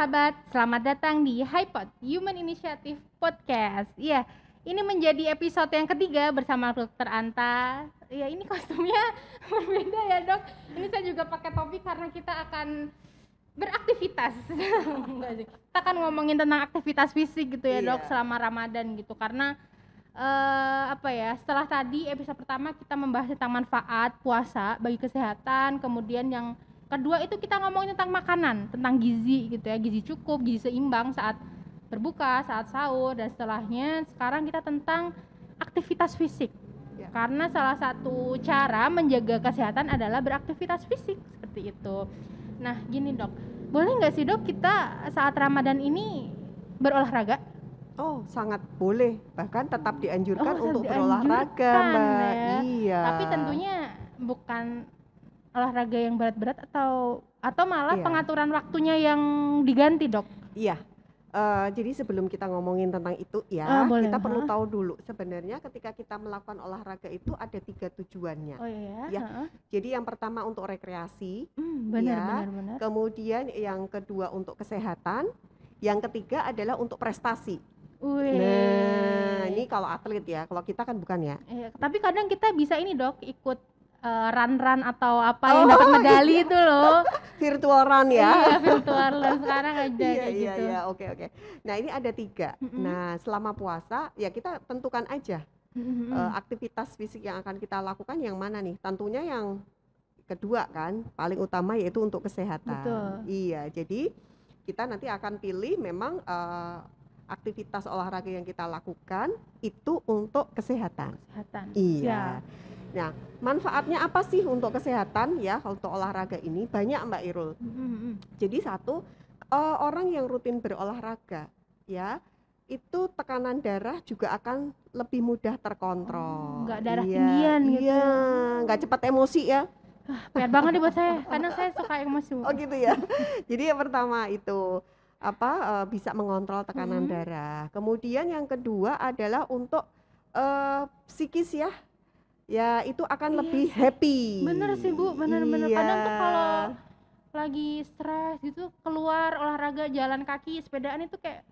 sahabat, selamat datang di HiPod Human Initiative Podcast. Iya, ini menjadi episode yang ketiga bersama Dokter Anta. Iya, ini kostumnya berbeda ya dok. Ini saya juga pakai topi karena kita akan beraktivitas. Kita akan ngomongin tentang aktivitas fisik gitu ya dok Iya. selama Ramadan gitu karena eh apa ya setelah tadi episode pertama kita membahas tentang manfaat puasa bagi kesehatan kemudian yang kedua itu kita ngomongin tentang makanan tentang gizi gitu ya gizi cukup gizi seimbang saat berbuka saat sahur dan setelahnya sekarang kita tentang aktivitas fisik Ya. karena salah satu cara menjaga kesehatan adalah beraktivitas fisik seperti itu nah gini dok boleh nggak sih dok kita saat ramadan ini berolahraga Oh, sangat boleh. Bahkan tetap dianjurkan Oh, untuk tetap berolahraga, dianjurkan, Mbak. ya. Iya. tapi tentunya bukan olahraga yang berat-berat atau atau malah Iya. pengaturan waktunya yang diganti dok Iya. Eh, jadi sebelum kita ngomongin tentang itu ya, Ah, boleh, kita perlu tahu dulu sebenarnya ketika kita melakukan olahraga itu ada tiga tujuannya. oh iya Ya. Jadi yang pertama untuk rekreasi, Hmm, benar Ya. benar benar kemudian yang kedua untuk kesehatan, yang ketiga adalah untuk prestasi. Wih. Nah, ini kalau atlet ya, kalau kita kan bukan ya. Iya, tapi kadang kita bisa ini dok ikut eh, run-run atau apa yang Oh, dapat medali itu loh Virtual run ya. iya virtual run sekarang ada Iya kayak iya gitu iya oke oke. Nah ini ada tiga. Mm-mm. Nah selama puasa ya kita tentukan aja Mm-mm. eh, aktivitas fisik yang akan kita lakukan yang mana nih? Tentunya yang kedua kan paling utama yaitu untuk kesehatan. Betul. Iya jadi kita nanti akan pilih memang eh, aktivitas olahraga yang kita lakukan itu untuk kesehatan. kesehatan Iya. Nah manfaatnya apa sih untuk kesehatan ya untuk olahraga ini banyak Mbak Irul. Mm-mm. Jadi satu eh, orang yang rutin berolahraga ya itu tekanan darah juga akan lebih mudah terkontrol. Oh, darah Iya, tinggian gitu Iya, ya. nggak cepat emosi ya. PR banget nih buat saya karena saya suka emosi. Oh gitu ya. Jadi yang pertama itu apa eh, bisa mengontrol tekanan Hmm. darah. Kemudian yang kedua adalah untuk eh, psikis ya. Ya itu akan Iya lebih sih. happy. bener sih bu bener-bener kadang tuh Iya. kalau lagi stres gitu keluar olahraga jalan kaki sepedaan itu kayak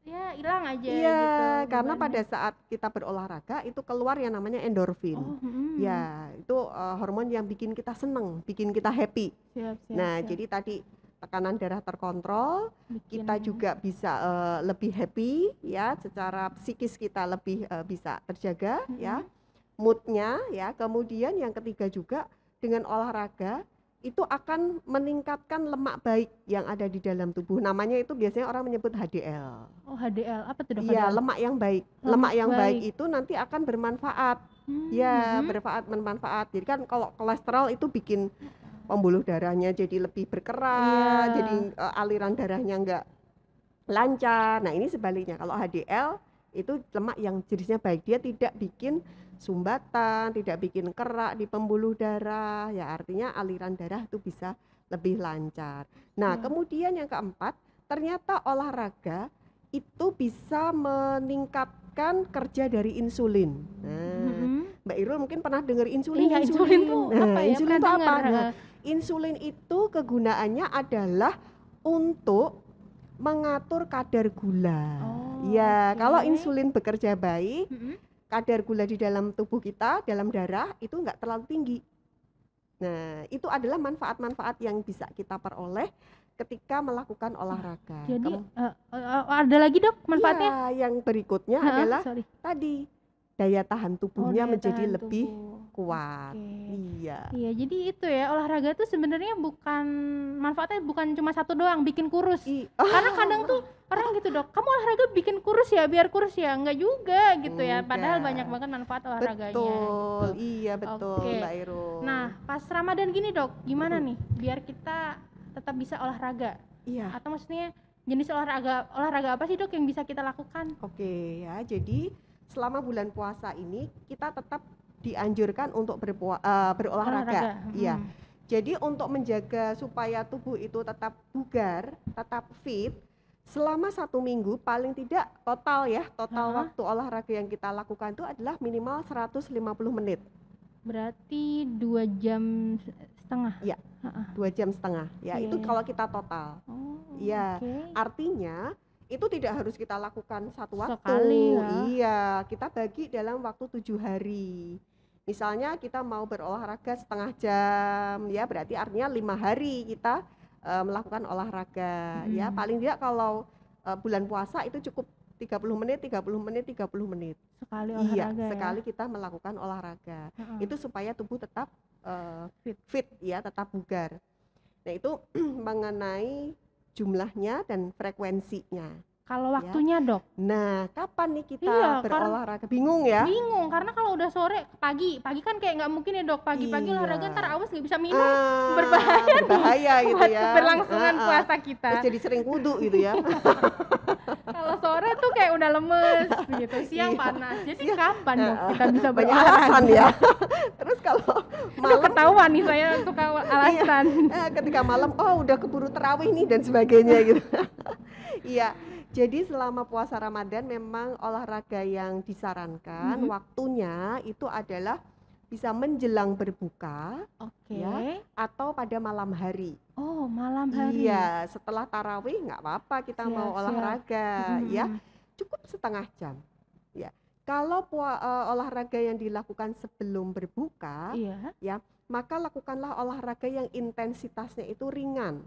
ya hilang aja Iya, gitu karena bebannya. pada saat kita berolahraga itu keluar yang namanya endorfin. oh, mm-mm. Ya, itu uh, hormon yang bikin kita seneng, bikin kita happy. siap, siap, nah, siap. jadi tadi tekanan darah terkontrol, Bikin- kita juga bisa uh, lebih happy ya, secara psikis kita lebih uh, bisa terjaga ya, Mm-mm. Moodnya ya. Kemudian yang ketiga juga dengan olahraga itu akan meningkatkan lemak baik yang ada di dalam tubuh. Namanya itu biasanya orang menyebut HDL. oh HDL apa tuh dok Iya, HDL? lemak yang baik. Lemak Lemak yang baik. baik. itu nanti akan bermanfaat. Hmm, Ya, mm-mm. bermanfaat bermanfaat. Jadi kan kalau kolesterol itu bikin pembuluh darahnya jadi lebih berkerak, Iya. jadi eh, aliran darahnya enggak lancar. Nah, ini sebaliknya. Kalau HDL itu lemak yang jenisnya baik, dia tidak bikin sumbatan, tidak bikin kerak di pembuluh darah. Ya, artinya aliran darah itu bisa lebih lancar. Nah, Iya. kemudian yang keempat, ternyata olahraga itu bisa meningkatkan kerja dari insulin. Nah, Mm-mm. Mbak Irul mungkin pernah dengar insulin. iya insulin tuh Nah, apa ya insulin itu apa? Nah, insulin itu kegunaannya adalah untuk mengatur kadar gula. Oh, ya, oke. kalau insulin bekerja baik, mm-mm. kadar gula di dalam tubuh kita, dalam darah itu enggak terlalu tinggi. Nah, itu adalah manfaat-manfaat yang bisa kita peroleh ketika melakukan olahraga. jadi Kem- eh, eh, ada lagi dok manfaatnya Iya, yang berikutnya Heeh, adalah sorry. tadi daya tahan Oh, tubuhnya daya menjadi tahan lebih tubuh. Kuat. Oke. Iya. Iya, jadi itu ya olahraga tuh sebenarnya bukan manfaatnya bukan cuma satu doang, bikin kurus. I- Karena kadang tuh orang gitu dok, kamu olahraga bikin kurus ya, biar kurus ya, enggak juga gitu ya. Padahal banyak banget manfaat olahraganya. betul, gitu. iya betul Oke. Mbak Irul. Nah, pas Ramadan gini dok, gimana nih biar kita tetap bisa olahraga? iya. Atau maksudnya jenis olahraga olahraga apa sih dok yang bisa kita lakukan? Oke ya, jadi selama bulan puasa ini kita tetap dianjurkan untuk berpua- eh, berolahraga. Iya. Mm. Jadi untuk menjaga supaya tubuh itu tetap bugar, tetap fit, selama satu minggu paling tidak total ya, total Ha-ha. waktu olahraga yang kita lakukan itu adalah minimal 150 menit, Berarti dua jam setengah. Iya. Ha-ha. dua jam setengah. Ya itu Oke. kalau kita total. Oh, Iya. oke. Artinya itu tidak harus kita lakukan satu waktu. Sekali ya. Iya, kita bagi dalam waktu tujuh hari. Misalnya kita mau berolahraga setengah jam, ya berarti artinya lima hari kita eh, melakukan olahraga. Ya Mm. paling tidak kalau eh, bulan puasa itu cukup 30 menit, 30 menit, 30 menit. Sekali Iya, olahraga ya. sekali kita melakukan olahraga. Heeh. Itu supaya tubuh tetap eh, Fit. fit ya, tetap bugar. Nah, itu mengenai jumlahnya dan frekuensinya. Kalau Ya. waktunya dok, Nah, kapan nih kita Iya, karena- berolahraga? Bingung ya? bingung karena kalau udah sore pagi, pagi kan kayak nggak mungkin ya dok, pagi-pagi Iya. olahraga ntar awas nggak bisa minum, Ah, berbahaya berbahaya gitu buat ya. keberlangsungan Ah, ah. puasa kita. Terus jadi sering kudu gitu ya. Kalau sore tuh kayak udah lemes gitu, siang Iya. panas. Jadi Siang- kapan dok Ah, ah. kita bisa Banyak alasan ya. Terus kalau Aduh, malam ketahuan nih saya suka alasan. eh, ketika malam oh udah keburu terawih nih dan sebagainya gitu. Iya. Jadi selama puasa Ramadan memang olahraga yang disarankan Mhm. waktunya itu adalah bisa menjelang berbuka Oke. Ya. atau pada malam hari. Oh malam hari. Iya, setelah tarawih nggak apa-apa kita Siap, mau siap. olahraga Mm-mm. ya, cukup setengah jam. Ya, kalau pua- eh, olahraga yang dilakukan sebelum berbuka, Iya. maka lakukanlah olahraga yang intensitasnya itu ringan.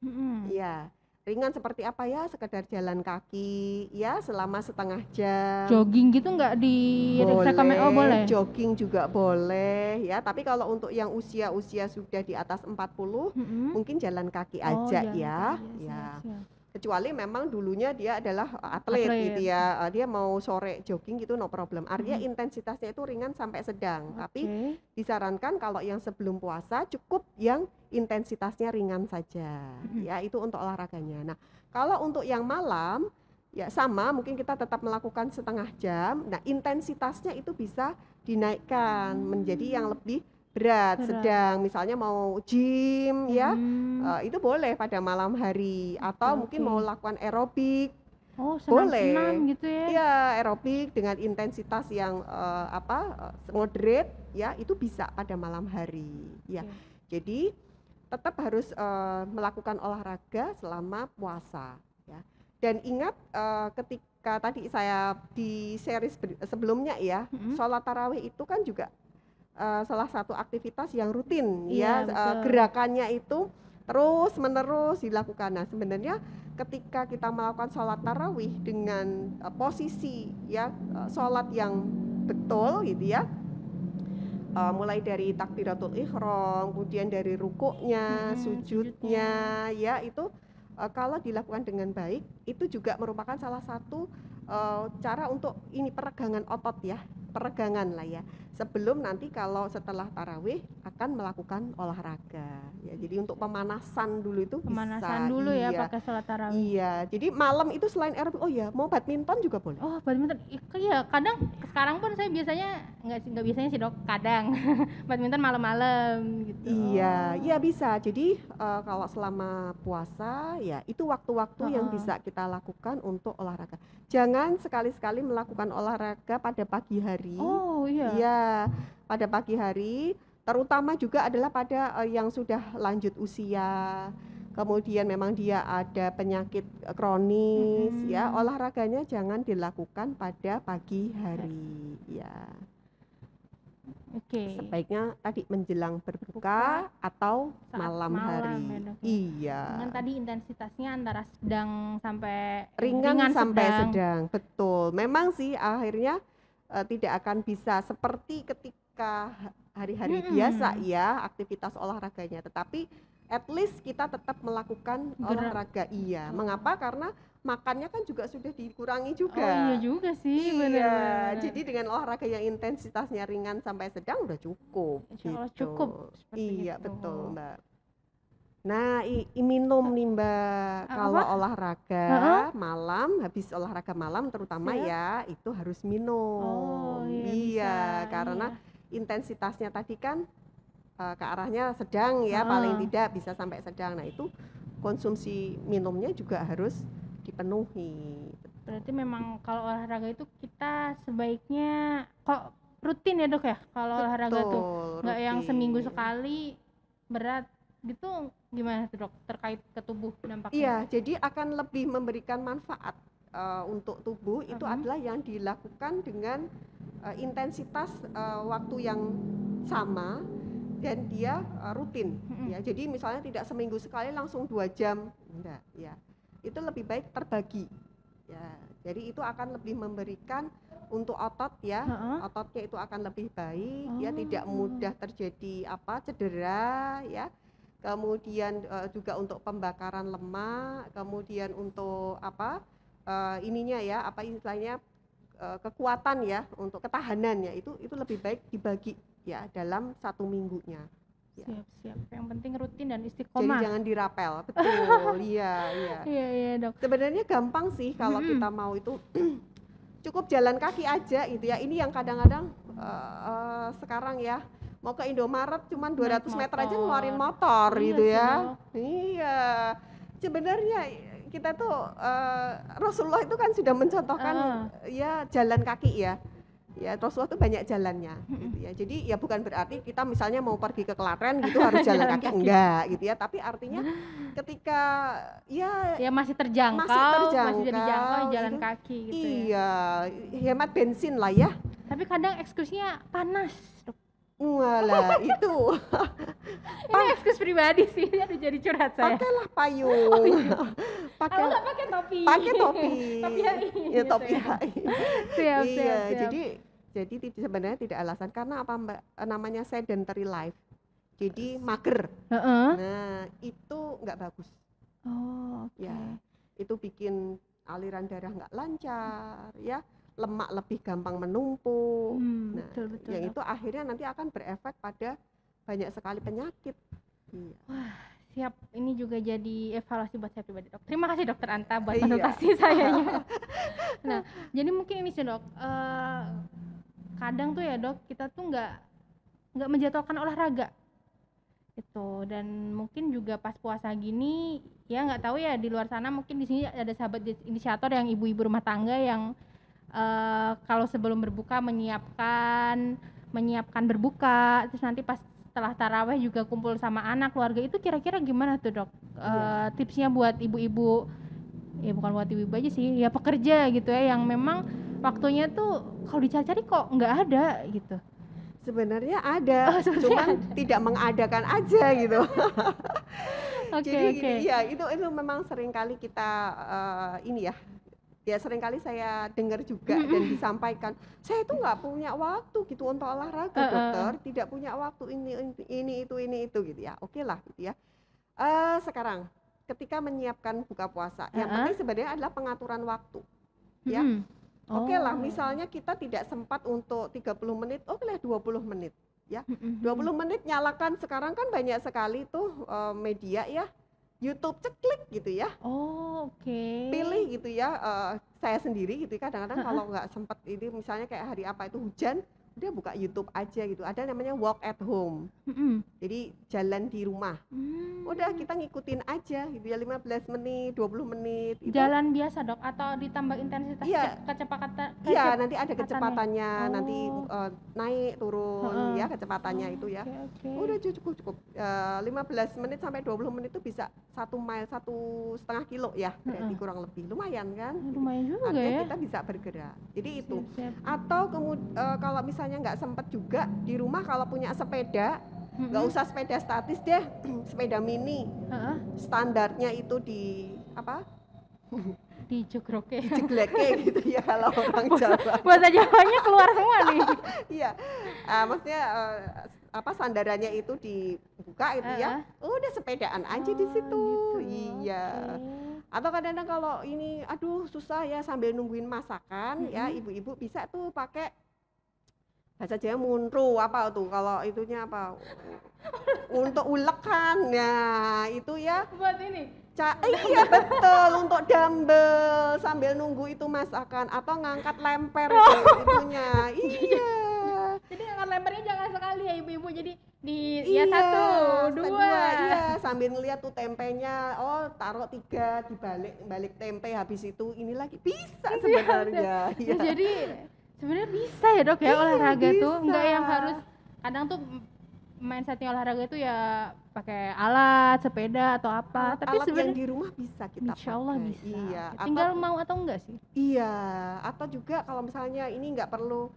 Mm-mm. Ya, ringan seperti apa ya? Sekedar jalan kaki ya selama setengah jam. Jogging gitu nggak di rekomend- Oh boleh. jogging juga boleh ya. Tapi kalau untuk yang usia-usia sudah di atas 40 Mm-mm. mungkin jalan kaki Oh, aja jalan ya. kaki, Ya. siap, siap. Kecuali memang dulunya dia adalah atlet, Atlet. gitu ya Uh, dia mau sore jogging gitu no problem artinya Mhm. intensitasnya itu ringan sampai sedang tapi Oke. disarankan kalau yang sebelum puasa cukup yang intensitasnya ringan saja Mhm. ya itu untuk olahraganya nah kalau untuk yang malam ya sama mungkin kita tetap melakukan setengah jam nah intensitasnya itu bisa dinaikkan menjadi yang lebih berat, Berat. sedang misalnya mau gym ya Hmm. Uh, itu boleh pada malam hari atau Oke, mungkin mau lakukan aerobik oh boleh. senam-senam gitu ya. ya aerobik dengan intensitas yang uh, apa uh, moderate ya itu bisa pada malam hari ya jadi tetap harus uh, melakukan olahraga selama puasa ya dan ingat uh, ketika tadi saya di series sebelumnya ya Mm-mm. sholat tarawih itu kan juga uh, salah satu aktivitas yang rutin Iya, ya uh, betul. gerakannya itu terus menerus dilakukan nah sebenarnya ketika kita melakukan sholat tarawih dengan uh, posisi ya uh, sholat yang betul gitu ya uh, mulai dari takbiratul ihram kemudian dari rukuknya Mm-mm, sujudnya ya itu uh, kalau dilakukan dengan baik itu juga merupakan salah satu uh, cara untuk ini peregangan otot ya peregangan lah ya sebelum nanti kalau setelah tarawih akan melakukan olahraga ya jadi untuk pemanasan dulu itu Pemanasan bisa dulu ya iya. pakai sholat tarawih. iya jadi malam itu selain aerobik oh ya mau badminton juga boleh Oh badminton, I- iya kadang sekarang pun saya biasanya nggak nggak biasanya sih dok, kadang badminton malam-malam gitu. Iya, Oh. iya bisa. Jadi eh, kalau selama puasa ya itu waktu-waktu yang Heeh. bisa kita lakukan untuk olahraga. Jangan sekali-sekali melakukan olahraga pada pagi hari. Oh iya. Iya, pada pagi hari, terutama juga adalah pada eh, yang sudah lanjut usia. Kemudian memang dia ada penyakit eh, kronis ya, Mm-mm. olahraganya jangan dilakukan pada pagi hari. Ya. Oke. Sebaiknya tadi menjelang berbuka atau Saat malam, malam hari. ya, ya. Iya. Dengan tadi intensitasnya antara sedang sampai eh, Ringan, sampai sedang. sedang. Betul. Memang sih akhirnya eh, tidak akan bisa seperti ketika ha- hari-hari Mm-mm. biasa ya aktivitas olahraganya, tetapi at least kita tetap melakukan Gerak. olahraga. Iya. Mengapa? Karena makannya kan juga sudah dikurangi juga. Oh iya juga sih, Iya, benar. jadi dengan olahraga yang intensitasnya ringan sampai sedang udah cukup. Insya Allah gitu. cukup Iya itu. betul mbak. Nah, i, i- minum nih mbak. Apa? Kalau olahraga Heeh. malam, habis olahraga malam terutama Siap. ya itu harus minum. Oh iya, Iya, bisa, karena iya. intensitasnya tadi kan eh, ke arahnya sedang ya, Heeh. paling tidak bisa sampai sedang. Nah itu konsumsi minumnya juga harus dipenuhi. Berarti memang kalau olahraga itu kita sebaiknya kok rutin ya dok ya kalau olahraga tuh nggak yang seminggu sekali berat gitu gimana tuh dok terkait ke tubuh dampaknya? Iya, jadi akan lebih memberikan manfaat uh, untuk tubuh itu Mhm. adalah yang dilakukan dengan uh, intensitas uh, waktu yang sama dan dia uh, rutin. Mm-mm. Ya, jadi misalnya tidak seminggu sekali langsung dua jam, enggak. Ya, itu lebih baik terbagi. Ya, jadi itu akan lebih memberikan untuk otot ya, Heeh. ototnya itu akan lebih baik, ya tidak Oh. mudah terjadi apa cedera, ya kemudian eh, juga untuk pembakaran lemak, kemudian untuk apa eh, ininya ya, apa istilahnya eh, kekuatan ya, untuk ketahanannya itu itu lebih baik dibagi ya dalam satu minggunya. Ya. Siap siap. Yang penting rutin dan Jadi istiqomah. jangan dirapel, betul, iya iya. Iya iya dok. Sebenarnya gampang sih kalau kita mau itu cukup jalan kaki aja gitu ya. Ini yang kadang-kadang eh, eh, sekarang ya mau ke Indomaret cuman 200 meter aja motor. ngeluarin motor Iya gitu ya. Dok. Iya. Sebenarnya kita tuh eh, Rasulullah itu kan sudah mencontohkan Ah. ya jalan kaki ya. Ya Rasulullah tuh banyak jalannya gitu ya. Jadi ya bukan berarti kita misalnya mau pergi ke Klaten gitu harus jalan Jalan kaki kaki. enggak gitu ya. Tapi artinya ketika ya Ya masih terjangkau, Masih terjangkau, bisa dijangkau jalan itu- kaki gitu ya. Iya, hemat bensin lah ya. Tapi kadang ekskusnya panas. Dok. Walah, itu Ini ekskus pribadi sih, aduh jadi curhat saya. pakailah payung. Pakai Kalau nggak pakai topi. pakai topi. topi HI. Ya, gitu topi ya. HI. Siap, iya, siap, siap. jadi jadi sebenarnya tidak alasan karena apa Mbak? Eh, Namanya sedentary life. Jadi mager. Nah, itu nggak bagus. Oh, oke. Ya. Itu bikin aliran darah nggak lancar, ya. Lemak lebih gampang menumpuk. Hmm, Nah, betul betul. yang itu akhirnya nanti akan berefek pada banyak sekali penyakit. Iya. Siap, ini juga jadi evaluasi buat saya pribadi dok. Terima kasih dokter Anta buat Iya. konsultasi sayanya. nah, jadi mungkin ini sih dok. eh, kadang tuh ya dok, kita tuh nggak nggak menjadwalkan olahraga itu dan mungkin juga pas puasa gini ya nggak tahu ya di luar sana mungkin di sini ada sahabat inisiator yang ibu-ibu rumah tangga yang eh, kalau sebelum berbuka menyiapkan menyiapkan berbuka terus nanti pas setelah taraweh juga kumpul sama anak keluarga itu kira-kira gimana tuh dok? Eh, tipsnya buat ibu-ibu ya bukan buat ibu-ibu aja sih ya pekerja gitu ya yang memang waktunya tuh kalau dicari-cari kok nggak ada gitu. Sebenarnya ada, Oh, sebenarnya cuman tidak mengadakan aja gitu. oke Jadi oke gini, ya itu itu memang sering kali kita eh, ini ya, ya sering kali saya dengar juga dan Mm-mm. disampaikan, saya itu nggak punya waktu gitu untuk olahraga Eh, eh, dokter, tidak punya waktu ini ini, ini itu ini itu gitu ya, oke lah gitu ya. Eh sekarang ketika menyiapkan buka puasa, yang Eh, eh. penting sebenarnya adalah pengaturan waktu. ya. Mm-mm. Oke lah, Oh. misalnya kita tidak sempat untuk 30 menit, oke lah 20 menit. Mm-mm. 20 menit nyalakan sekarang kan banyak sekali tuh eh, media ya. YouTube ceklik gitu ya. Oh, oke. Pilih gitu ya. eh, saya sendiri gitu kadang-kadang Ha-ha. kalau nggak sempat ini misalnya kayak hari apa itu hujan, udah buka YouTube aja gitu. Ada namanya walk at home. Mm-mm. Jadi jalan di rumah. Hmm. Udah kita ngikutin aja gitu ya 15 menit, 20 menit itu. jalan biasa dok atau ditambah intensitas Iya. ke- kecepatan Iya, kecep- nanti ada kecepatannya, nanti Oh. eh, naik turun Heeh. ya kecepatannya itu ya. Oke, oke. Udah cu- cukup cukup Eh, 15 menit sampai 20 menit itu bisa satu mile satu setengah kilo ya berarti Heeh. kurang lebih lumayan kan lumayan juga artinya ya kita bisa bergerak jadi itu Siap, siap. atau kemudian kalau misalnya nggak sempet juga di rumah kalau punya sepeda. Nggak Mm-mm. usah sepeda statis deh sepeda mini. Heeh, standarnya itu di apa? Di Jugrok ya jegleke gitu ya kalau orang Jawa. bahasa Jawanya keluar semua nih. Iya. Ah, maksudnya eh, apa sandarannya itu dibuka itu ya. Udah sepedaan aja di Oh, situ. gitu. iya. Oke. atau kadang-kadang kalau ini aduh susah ya sambil nungguin masakan ya Mm-mm. ibu-ibu bisa tuh pakai bahasa Jawa munru apa tuh? Kalau itunya apa? Untuk ulek kan ya itu ya. Buat ini. Ca iya betul. Untuk dumbbell sambil nunggu itu masakan. Atau ngangkat lemper Oh. itunya iya. Jadi angkat lempernya jangan sekali ya ibu-ibu. Jadi di iya ya satu sa- dua, iya. Sambil ngeliat tuh tempenya. Oh taruh tiga dibalik balik tempe habis itu. Ini lagi bisa Iya, sebenarnya. Ya, iya. jadi sebenarnya bisa ya dok ya Iya, olahraga tuh nggak yang bisa. harus kadang tuh mindsetnya olahraga itu ya pakai alat, sepeda atau apa. Tapi alat yang sebenarnya di rumah bisa kita insya Allah pakai. bisa. Iya, atau Tinggal mau atau enggak sih? iya, atau juga kalau misalnya ini nggak perlu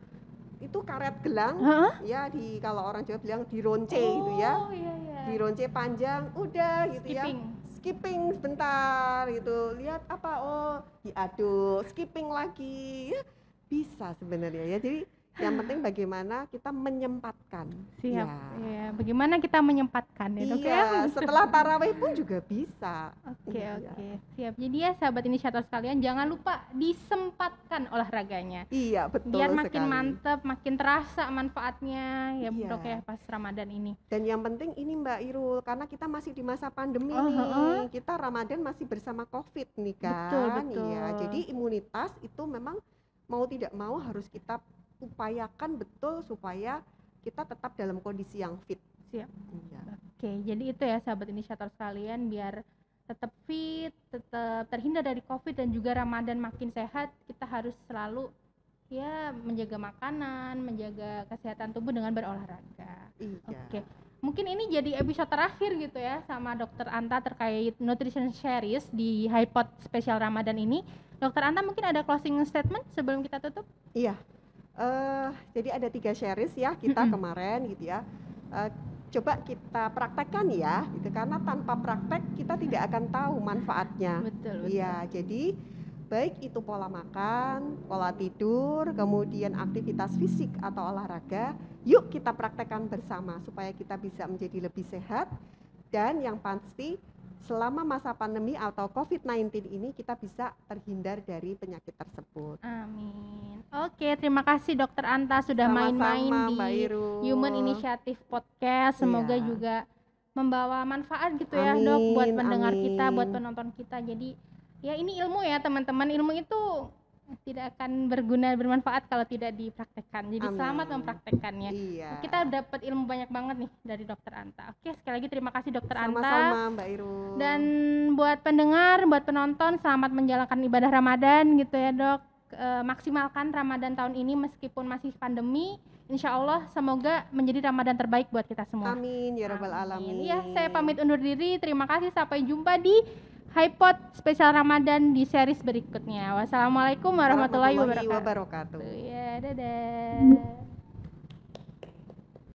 itu karet gelang Hah? ya di kalau orang Jawa bilang dironce gitu ya. Oh iya iya. Dironce panjang udah gitu ya. Skipping. skipping sebentar gitu lihat apa oh diaduk skipping lagi ya bisa sebenarnya ya jadi yang penting bagaimana kita menyempatkan Siap. ya. Iya. Bagaimana kita menyempatkan ya, Dok ya? iya setelah tarawih pun juga bisa Oke Iya. oke siap. Jadi ya sahabat inisiator sekalian jangan lupa disempatkan olahraganya. iya betul Biar makin sekali. mantep, makin terasa manfaatnya ya Iya. dok ya pas Ramadan ini. dan yang penting ini Mbak Irul karena kita masih di masa pandemi Oh, nih kita Ramadan masih bersama Covid nih kan Betul, betul. iya jadi imunitas itu memang mau tidak mau harus kita upayakan betul supaya kita tetap dalam kondisi yang fit Siap. iya Oke jadi itu ya sahabat inisiator sekalian biar tetap fit, tetap terhindar dari COVID dan juga Ramadan makin sehat kita harus selalu ya menjaga makanan, menjaga kesehatan tubuh dengan berolahraga. iya Oke. Mungkin ini jadi episode terakhir gitu ya sama Dokter Anta terkait nutrition series di Hypot spesial Ramadan ini. Dokter Anta mungkin ada closing statement sebelum kita tutup? Iya, eh jadi ada tiga series ya kita Mm-mm. kemarin gitu ya. Eh, coba kita praktekkan ya, gitu karena tanpa praktek kita tidak akan tahu manfaatnya. Betul, betul. Iya, jadi baik itu pola makan, pola tidur, kemudian aktivitas fisik atau olahraga, yuk kita praktekkan bersama supaya kita bisa menjadi lebih sehat dan yang pasti selama masa pandemi atau COVID-19 ini kita bisa terhindar dari penyakit tersebut. Amin. Oke, terima kasih Dokter Anta sudah main-main Mbak di Irul. Human Initiative Podcast. Semoga Iya. juga membawa manfaat gitu ya, Dok, buat Amin, pendengar kita, buat amin. penonton kita. Jadi ya ini ilmu ya, teman-teman. Ilmu itu tidak akan berguna bermanfaat kalau tidak dipraktekkan. Jadi selamat Amin. mempraktekkannya. Iya. Kita dapat ilmu banyak banget nih dari Dokter Anta. Oke, sekali lagi terima kasih Dokter Anta. sama-sama Mbak Irul. Dan buat pendengar, buat penonton, selamat menjalankan ibadah Ramadan gitu ya dok. E, maksimalkan Ramadan tahun ini meskipun masih pandemi. Insya Allah semoga menjadi Ramadan terbaik buat kita semua. Amin ya rabbal Amin. alamin. Ya, saya pamit undur diri. Terima kasih. Sampai jumpa di Hypot spesial Ramadan di series berikutnya. Wassalamualaikum warahmatullahi wabarakatuh. wabarakatuh. Ya, dadah.